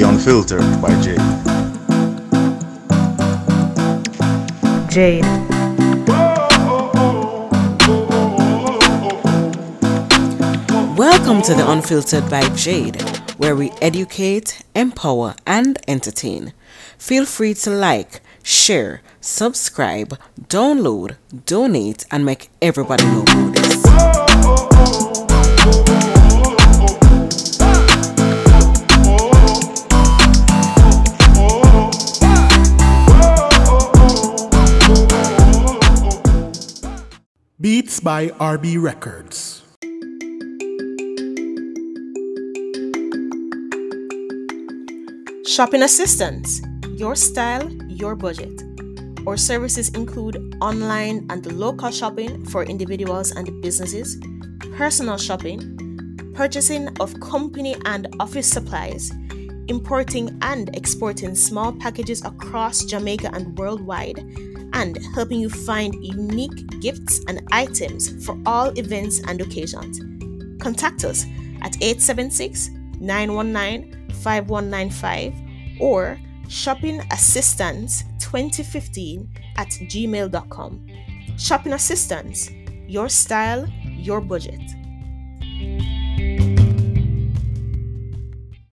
The Unfiltered by Jade. Jade. Welcome to The Unfiltered by Jade, where we educate, empower, and entertain. Feel free to like, share, subscribe, download, donate, and make everybody know about this. Beats by RB Records. Shopping assistance, your style, your budget. Our services include online and local shopping for individuals and businesses, personal shopping, purchasing of company and office supplies, importing and exporting small packages across Jamaica and worldwide, and helping you find unique gifts and items for all events and occasions. Contact us at 876 919 5195 or shoppingassistance2015 at gmail.com. Shopping Assistance, your style, your budget.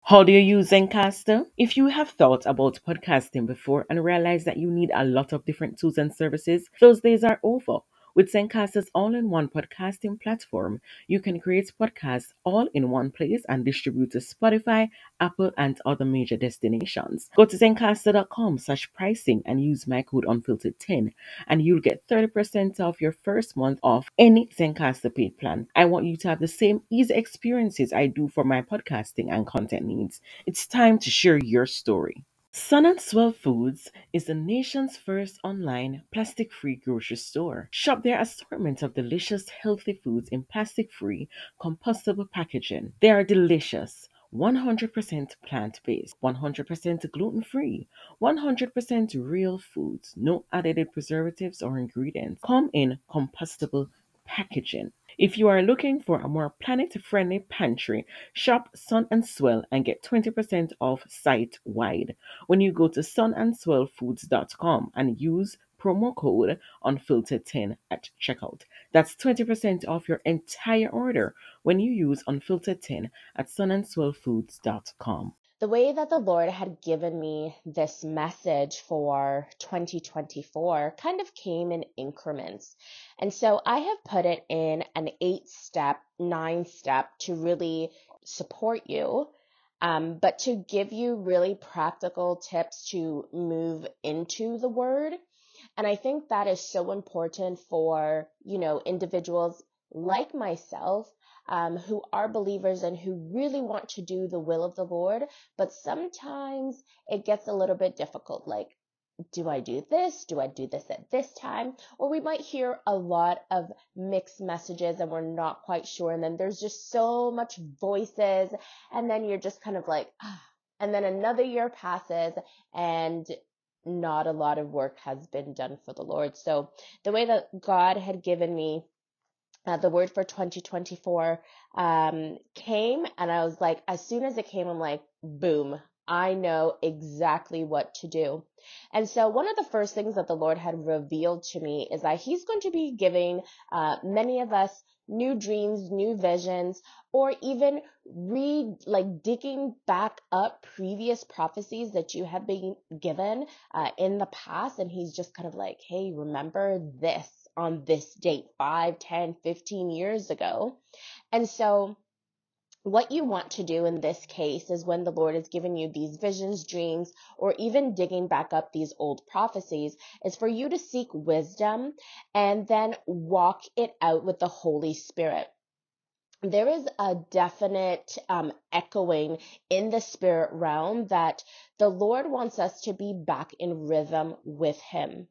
How do you use Zencastr? If you have thought about podcasting before and realized that you need a lot of different tools and services, those days are over. With Zencastr's all in one podcasting platform, you can create podcasts all in one place and distribute to Spotify, Apple, and other major destinations. Go to zencastr.com slash pricing and use my code unfiltered10 and you'll get 30% off your first month off any Zencastr paid plan. I want you to have the same easy experiences I do for my podcasting and content needs. It's time to share your story. Sun and Swell Foods is the nation's first online plastic free grocery store. Shop their assortment of delicious, healthy foods in plastic free, compostable packaging. They are delicious. 100% plant based, 100% gluten free, 100% real foods, no added preservatives or ingredients. Come in compostable packaging. If you are looking for a more planet friendly pantry, shop Sun and Swell and get 20% off site wide when you go to sunandswellfoods.com and use promo code unfiltered10 at checkout. That's 20% off your entire order when you use unfiltered10 at sunandswellfoods.com. the way that the Lord had given me this message for 2024 kind of came in increments. And so I have put it in an eight step, nine step to really support you, um, but to give you really practical tips to move into the word. And I think that is so important for, you know, individuals like myself um, who are believers and who really want to do the will of the Lord, but sometimes it gets a little bit difficult. Like, do I do this? Do I do this at this time? Or we might hear a lot of mixed messages and we're not quite sure. And then there's just so much voices. And then you're just kind of like, ah. And then another year passes and not a lot of work has been done for the Lord. So the way that God had given me uh, the word for 2024 um, came and I was like, as soon as it came, I'm like, boom, I know exactly what to do. And so one of the first things that the Lord had revealed to me is that he's going to be giving uh, many of us new dreams, new visions, or even read, like digging back up previous prophecies that you have been given uh, in the past. And he's just kind of like, hey, remember this on this date, 5, 10, 15 years ago. And so what you want to do in this case is when the Lord has given you these visions, dreams, or even digging back up these old prophecies, is for you to seek wisdom and then walk it out with the Holy Spirit. There is a definite um, echoing in the spirit realm that the Lord wants us to be back in rhythm with Him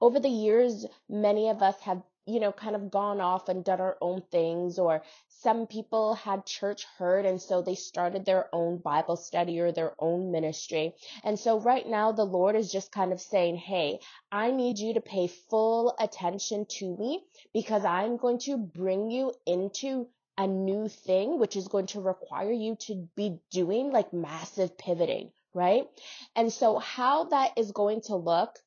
over the years, many of us have, you know, kind of gone off and done our own things, or some people had church hurt and so they started their own Bible study or their own ministry. And so right now, the Lord is just kind of saying, Hey, I need you to pay full attention to me because I'm going to bring you into a new thing, which is going to require you to be doing like massive pivoting, right? And so how that is going to look,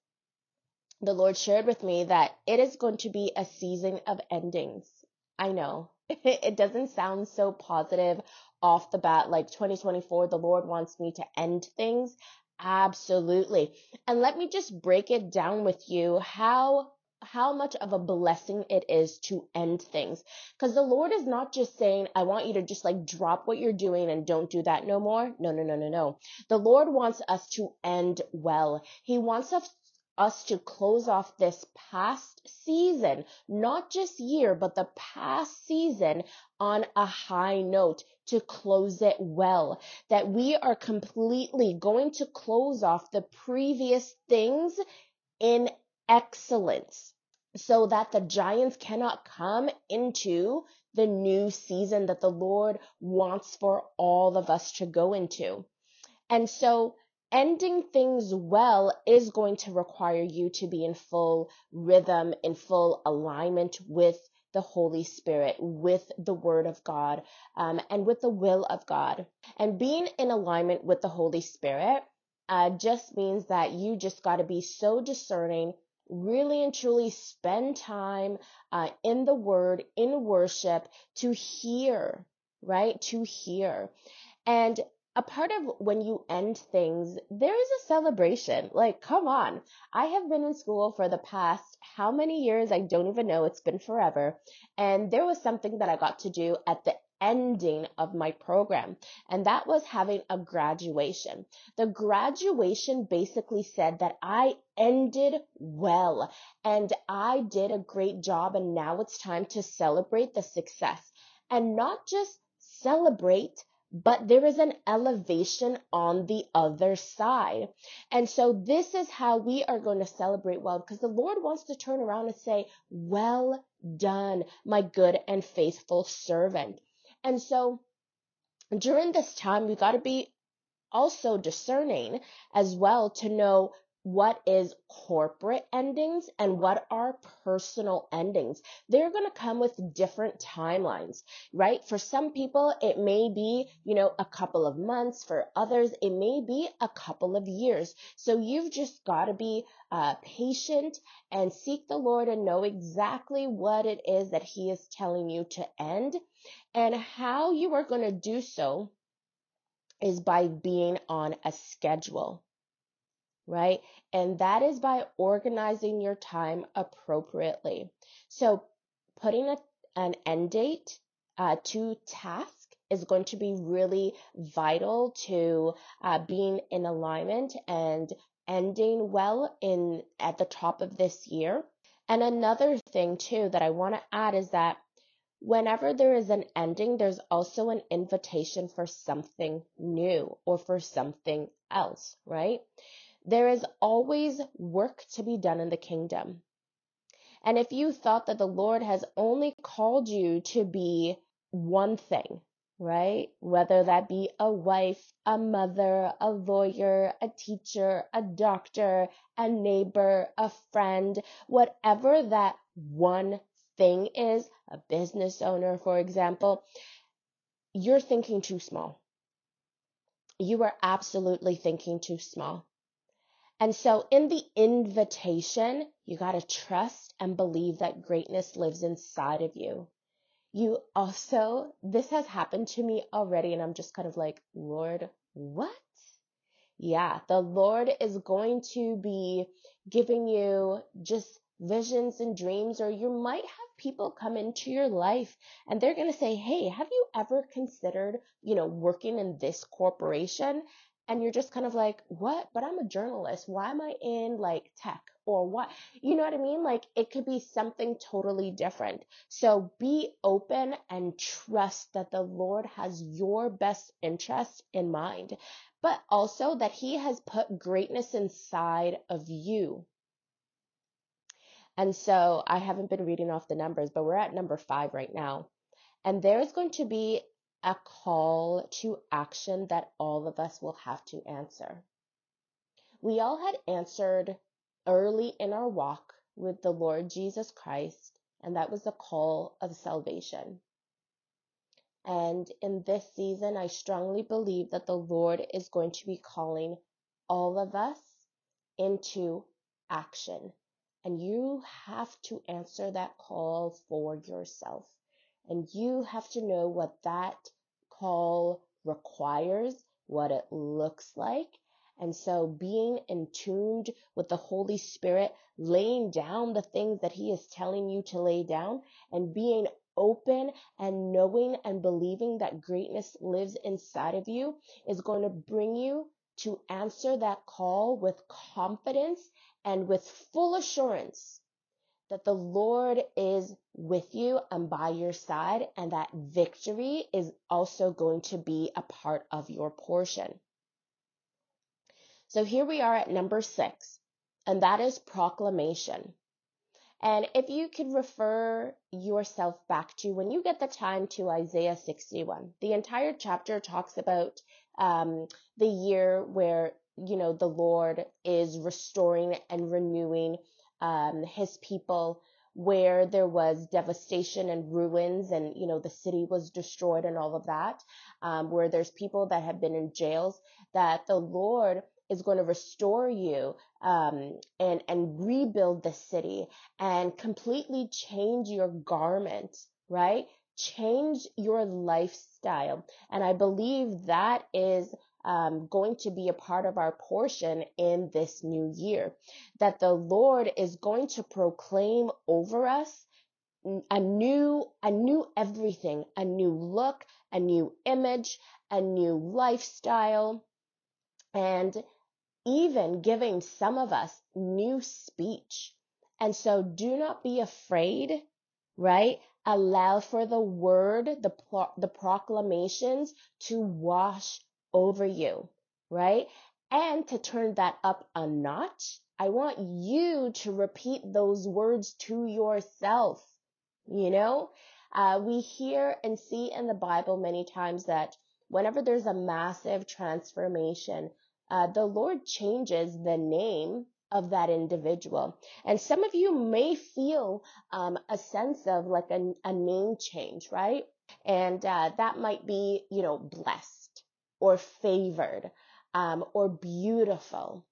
the Lord shared with me that it is going to be a season of endings. I know it doesn't sound so positive off the bat, like 2024, the Lord wants me to end things. Absolutely. And let me just break it down with you how how much of a blessing it is to end things. Because the Lord is not just saying, I want you to just like drop what you're doing and don't do that no more. No, no, no, no, no. The Lord wants us to end well. He wants us us to close off this past season, not just year, but the past season on a high note to close it well. That we are completely going to close off the previous things in excellence so that the giants cannot come into the new season that the Lord wants for all of us to go into. And so ending things well is going to require you to be in full rhythm, in full alignment with the Holy Spirit, with the Word of God, um, and with the will of God. And being in alignment with the Holy Spirit uh, just means that you just got to be so discerning really and truly spend time uh, in the word, in worship to hear, right? To hear. And a part of when you end things, there is a celebration. Like, come on. I have been in school for the past how many years? I don't even know. It's been forever. And there was something that I got to do at the ending of my program, and that was having a graduation. The graduation basically said that I ended well and I did a great job, and now it's time to celebrate the success and not just celebrate. But there is an elevation on the other side. And so this is how we are going to celebrate well because the Lord wants to turn around and say, well done, my good and faithful servant. And so during this time, we got to be also discerning as well to know what is corporate endings and what are personal endings. They're going to come with different timelines, right? For some people, it may be, you know, a couple of months. For others, it may be a couple of years. So you've just got to be uh, patient and seek the Lord and know exactly what it is that He is telling you to end and how you are going to do so is by being on a schedule, right? And that is by organizing your time appropriately. So putting a, an end date uh, to task is going to be really vital to uh, being in alignment and ending well in at the top of this year. And another thing too that I want to add is that Whenever there is an ending, there's also an invitation for something new or for something else, right? There is always work to be done in the kingdom. And if you thought that the Lord has only called you to be one thing, right? Whether that be a wife, a mother, a lawyer, a teacher, a doctor, a neighbor, a friend, whatever that one thing is, a business owner, for example, you're thinking too small. You are absolutely thinking too small. And so in the invitation, you got to trust and believe that greatness lives inside of you. You also, this has happened to me already, and I'm just kind of like, Lord, what? Yeah, the Lord is going to be giving you just visions and dreams, or you might have people come into your life and they're going to say, Hey, have you ever considered, you know, working in this corporation? And you're just kind of like, what? But I'm a journalist. Why am I in like tech or what? You know what I mean? Like it could be something totally different. So be open and trust that the Lord has your best interest in mind, but also that he has put greatness inside of you and so I haven't been reading off the numbers, but we're at number five right now. And there's going to be a call to action that all of us will have to answer. We all had answered early in our walk with the Lord Jesus Christ, and that was the call of salvation. And in this season, I strongly believe that the Lord is going to be calling all of us into action. And you have to answer that call for yourself. And you have to know what that call requires, what it looks like. And so being in tuned with the Holy Spirit, laying down the things that He is telling you to lay down and being open and knowing and believing that greatness lives inside of you is going to bring you to answer that call with confidence and with full assurance that the Lord is with you and by your side and that victory is also going to be a part of your portion. So here we are at number six, and that is proclamation. And if you could refer yourself back to when you get the time to Isaiah 61, the entire chapter talks about um, the year where, you know, the Lord is restoring and renewing um, his people where there was devastation and ruins and you know the city was destroyed and all of that um, where there's people that have been in jails that the lord is going to restore you um, and and rebuild the city and completely change your garment, right? Change your lifestyle, and I believe that is um, going to be a part of our portion in this new year. That the Lord is going to proclaim over us a new, a new everything, a new look, a new image, a new lifestyle, and even giving some of us new speech. And so do not be afraid, right? Allow for the word, the, pro- the proclamations to wash over you, right? And to turn that up a notch, I want you to repeat those words to yourself. You know, uh, we hear and see in the Bible many times that whenever there's a massive transformation, uh, the Lord changes the name of that individual. And some of you may feel um, a sense of like a, a name change, right? And uh, that might be, you know, blessed or favored um, or beautiful.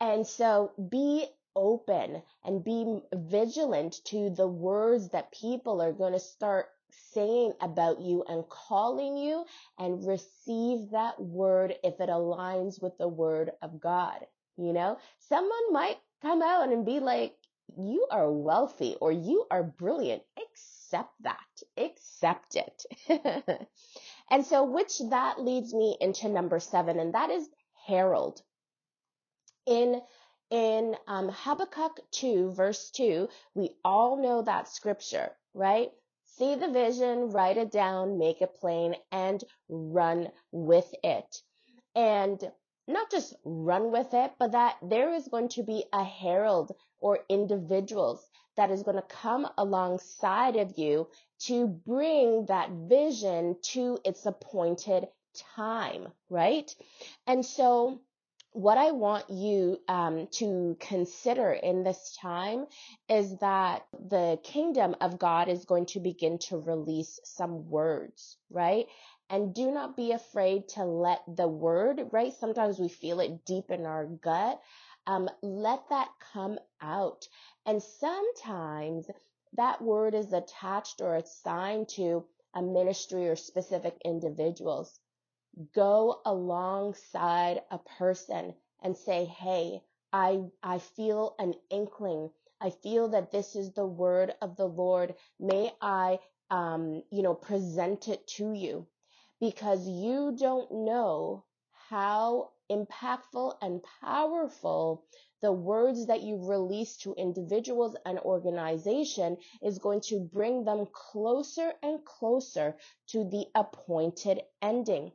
And so be open and be vigilant to the words that people are going to start saying about you and calling you and receive that word if it aligns with the word of God. You know, someone might come out and be like, you are wealthy or you are brilliant. Accept that. Accept it. and so, which that leads me into number seven, and that is herald. In in um, Habakkuk 2, verse 2, we all know that scripture, right? See the vision, write it down, make it plain, and run with it. And not just run with it, but that there is going to be a herald or individuals that is going to come alongside of you to bring that vision to its appointed time, right? And so what I want you um, to consider in this time is that the kingdom of God is going to begin to release some words, right? And do not be afraid to let the word, right? Sometimes we feel it deep in our gut. Um, let that come out. And sometimes that word is attached or assigned to a ministry or specific individuals go alongside a person and say, Hey, I, I feel an inkling. I feel that this is the word of the Lord. May I, um, you know, present it to you because you don't know how impactful and powerful the words that you release to individuals and organization is going to bring them closer and closer to the appointed ending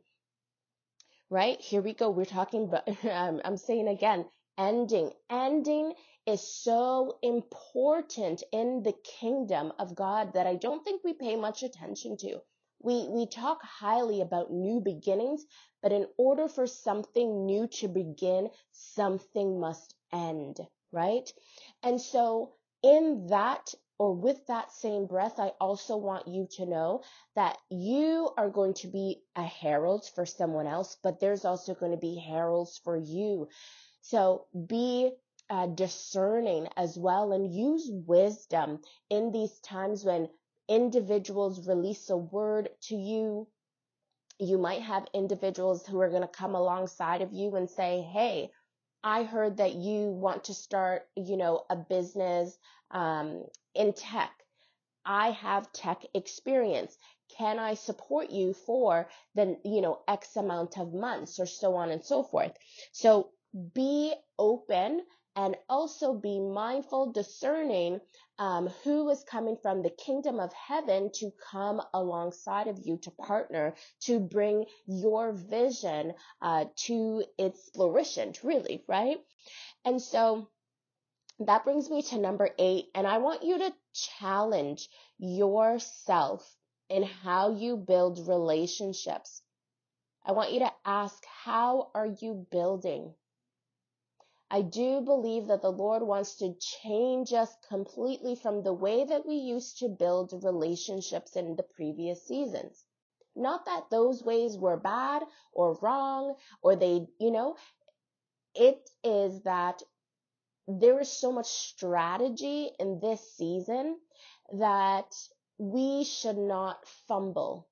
right? Here we go. We're talking about, um, I'm saying again, ending. Ending is so important in the kingdom of God that I don't think we pay much attention to. We, we talk highly about new beginnings, but in order for something new to begin, something must end, right? And so in that or with that same breath, I also want you to know that you are going to be a herald for someone else, but there's also going to be heralds for you. So be uh, discerning as well and use wisdom in these times when individuals release a word to you. You might have individuals who are going to come alongside of you and say, Hey, I heard that you want to start, you know, a business um, in tech. I have tech experience. Can I support you for the, you know, X amount of months or so on and so forth? So be open and also be mindful, discerning um, who is coming from the kingdom of heaven to come alongside of you to partner to bring your vision uh, to its flourishing, really, right? And so that brings me to number eight, and I want you to challenge yourself in how you build relationships. I want you to ask, how are you building? I do believe that the Lord wants to change us completely from the way that we used to build relationships in the previous seasons. Not that those ways were bad or wrong or they, you know, it is that there is so much strategy in this season that we should not fumble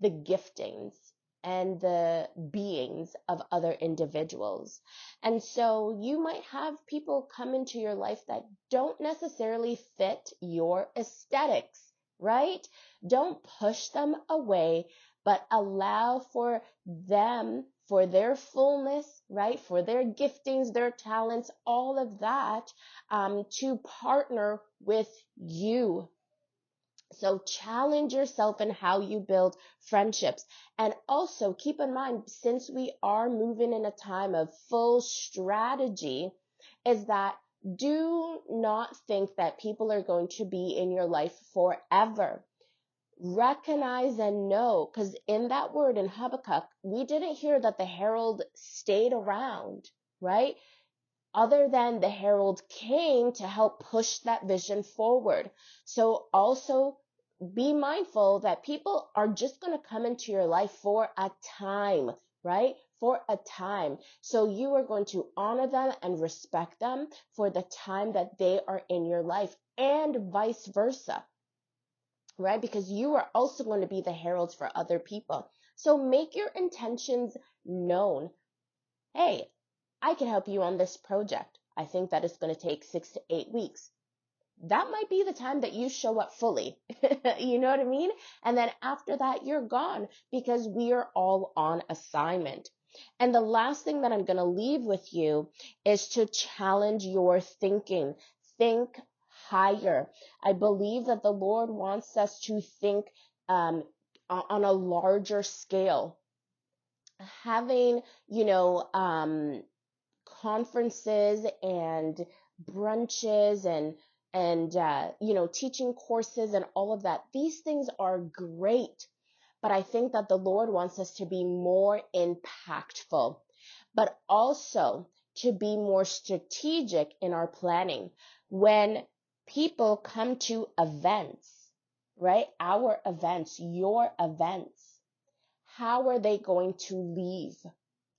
the giftings and the beings of other individuals. And so you might have people come into your life that don't necessarily fit your aesthetics, right? Don't push them away, but allow for them, for their fullness, right? For their giftings, their talents, all of that, um, to partner with you so challenge yourself in how you build friendships. And also keep in mind, since we are moving in a time of full strategy, is that do not think that people are going to be in your life forever. Recognize and know, because in that word in Habakkuk, we didn't hear that the herald stayed around, right? Other than the herald came to help push that vision forward. So also be mindful that people are just going to come into your life for a time, right? For a time. So you are going to honor them and respect them for the time that they are in your life and vice versa, right? Because you are also going to be the heralds for other people. So make your intentions known. Hey, I can help you on this project. I think that it's going to take six to eight weeks that might be the time that you show up fully. you know what I mean? And then after that, you're gone because we are all on assignment. And the last thing that I'm going to leave with you is to challenge your thinking. Think higher. I believe that the Lord wants us to think um, on a larger scale. Having, you know, um, conferences and brunches and and uh, you know teaching courses and all of that. These things are great but i think that the lord wants us to be more impactful but also to be more strategic in our planning. When people come to events right? Our events your events how are they going to leave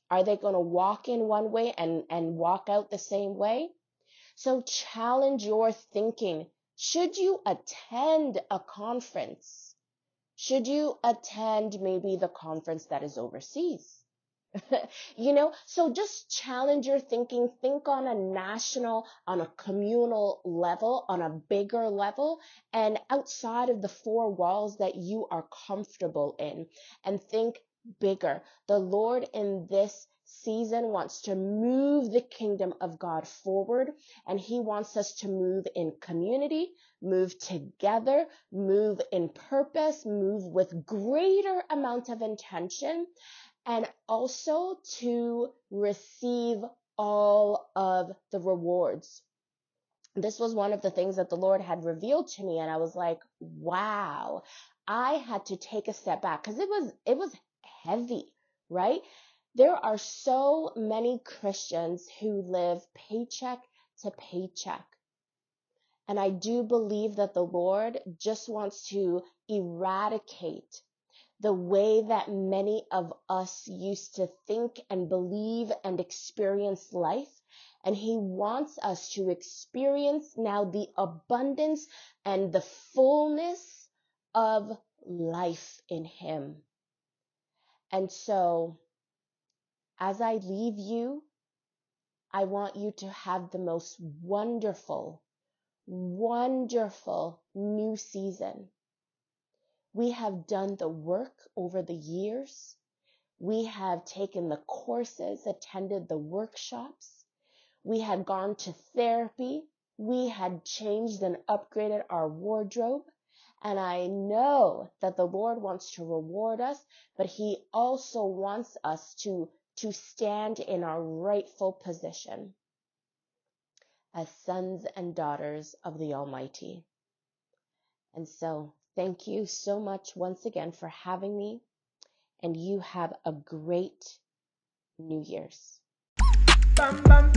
are they going to walk in one way and and walk out the same way so challenge your thinking. Should you attend a conference? Should you attend maybe the conference that is overseas? you know, so just challenge your thinking. Think on a national, on a communal level, on a bigger level, and outside of the four walls that you are comfortable in, and think bigger. The Lord in this season wants to move the kingdom of God forward and he wants us to move in community, move together, move in purpose, move with greater amount of intention and also to receive all of the rewards. This was one of the things that the Lord had revealed to me and I was like, wow, I had to take a step back because it was, it was heavy, right? There are so many Christians who live paycheck to paycheck. And I do believe that the Lord just wants to eradicate the way that many of us used to think and believe and experience life. And he wants us to experience now the abundance and the fullness of life in him. And so, as I leave you, I want you to have the most wonderful, wonderful new season. We have done the work over the years. We have taken the courses, attended the workshops. We had gone to therapy. We had changed and upgraded our wardrobe. And I know that the Lord wants to reward us, but he also wants us to, to stand in our rightful position as sons and daughters of the Almighty. And so thank you so much once again for having me and you have a great New Year's. Bam, bam,